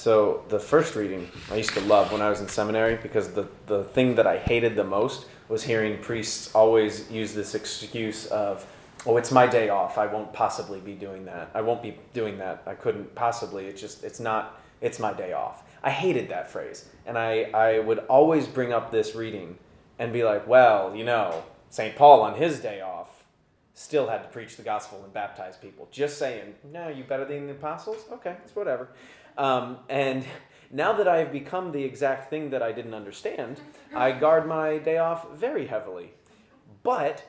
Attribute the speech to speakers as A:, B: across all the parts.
A: So the first reading I used to love when I was in seminary because the, the thing that I hated the most was hearing priests always use this excuse of, oh, it's my day off. I won't possibly be doing that. I won't be doing that. I couldn't possibly. It's just, it's not, it's my day off. I hated that phrase. And I, I would always bring up this reading and be like, well, you know, St. Paul on his day off still had to preach the gospel and baptize people. Just saying, no, you better than the apostles? Okay, it's whatever. Um, and now that I have become the exact thing that I didn't understand, I guard my day off very heavily. But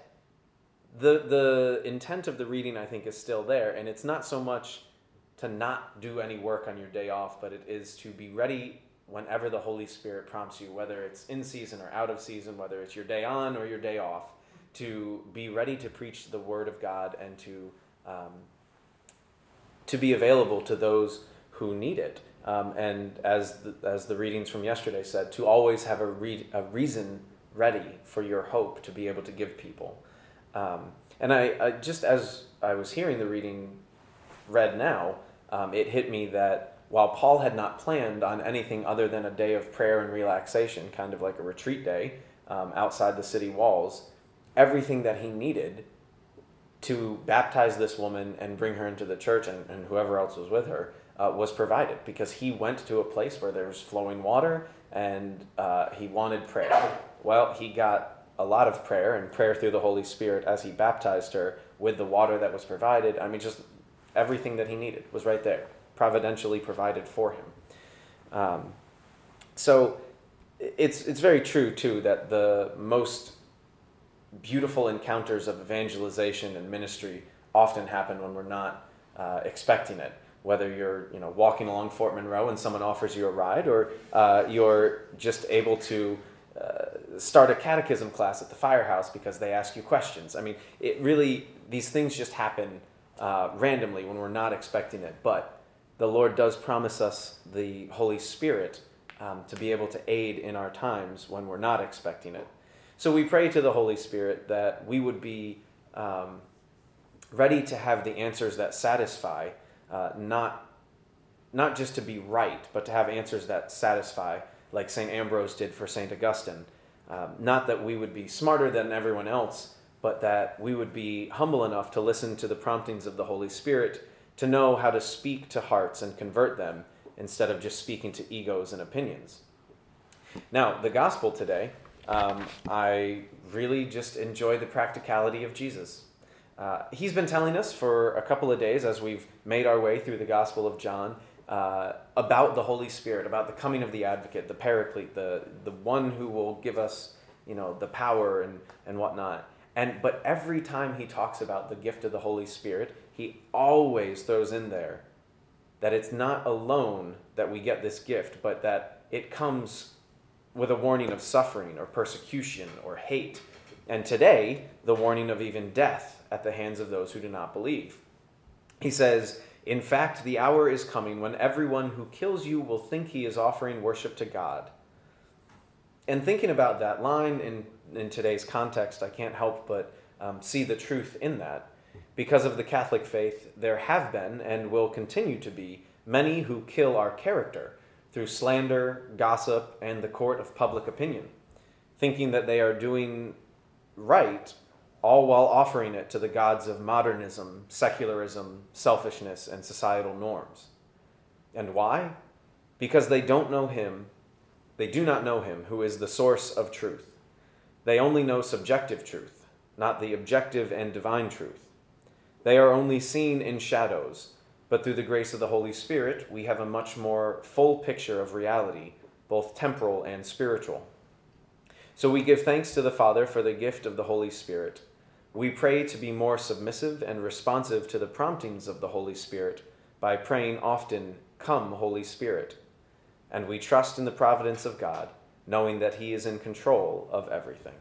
A: the the intent of the reading I think is still there, and it's not so much to not do any work on your day off, but it is to be ready whenever the Holy Spirit prompts you, whether it's in season or out of season, whether it's your day on or your day off, to be ready to preach the Word of God and to um, to be available to those who need it. Um, and as the, as the readings from yesterday said, to always have a, re- a reason ready for your hope to be able to give people. Um, and I, I, just as I was hearing the reading read now, um, it hit me that while Paul had not planned on anything other than a day of prayer and relaxation, kind of like a retreat day um, outside the city walls, everything that he needed to baptize this woman and bring her into the church and, and whoever else was with her uh, was provided because he went to a place where there was flowing water and uh, he wanted prayer. Well, he got a lot of prayer and prayer through the Holy Spirit as he baptized her with the water that was provided. I mean, just everything that he needed was right there, providentially provided for him. Um, so it's, it's very true, too, that the most beautiful encounters of evangelization and ministry often happen when we're not uh, expecting it whether you're you know walking along Fort Monroe and someone offers you a ride, or uh, you're just able to uh, start a catechism class at the firehouse because they ask you questions. I mean, it really these things just happen uh, randomly when we're not expecting it. But the Lord does promise us the Holy Spirit um, to be able to aid in our times when we're not expecting it. So we pray to the Holy Spirit that we would be um, ready to have the answers that satisfy uh, not not just to be right, but to have answers that satisfy, like St. Ambrose did for St. Augustine. Um, not that we would be smarter than everyone else, but that we would be humble enough to listen to the promptings of the Holy Spirit, to know how to speak to hearts and convert them instead of just speaking to egos and opinions. Now, the gospel today, um, I really just enjoy the practicality of Jesus. Uh, he's been telling us for a couple of days as we've made our way through the Gospel of John uh, about the Holy Spirit, about the coming of the Advocate, the Paraclete, the the one who will give us, you know, the power and and whatnot. And but every time he talks about the gift of the Holy Spirit, he always throws in there that it's not alone that we get this gift, but that it comes with a warning of suffering or persecution or hate. And today, the warning of even death at the hands of those who do not believe. He says, In fact, the hour is coming when everyone who kills you will think he is offering worship to God. And thinking about that line in, in today's context, I can't help but um, see the truth in that. Because of the Catholic faith, there have been and will continue to be many who kill our character through slander, gossip, and the court of public opinion, thinking that they are doing right all while offering it to the gods of modernism, secularism, selfishness, and societal norms. And why? Because they don't know Him, they do not know Him who is the source of truth. They only know subjective truth, not the objective and divine truth. They are only seen in shadows, but through the grace of the Holy Spirit, we have a much more full picture of reality, both temporal and spiritual. So we give thanks to the Father for the gift of the Holy Spirit we pray to be more submissive and responsive to the promptings of the Holy Spirit by praying often, Come, Holy Spirit. And we trust in the providence of God, knowing that He is in control of everything.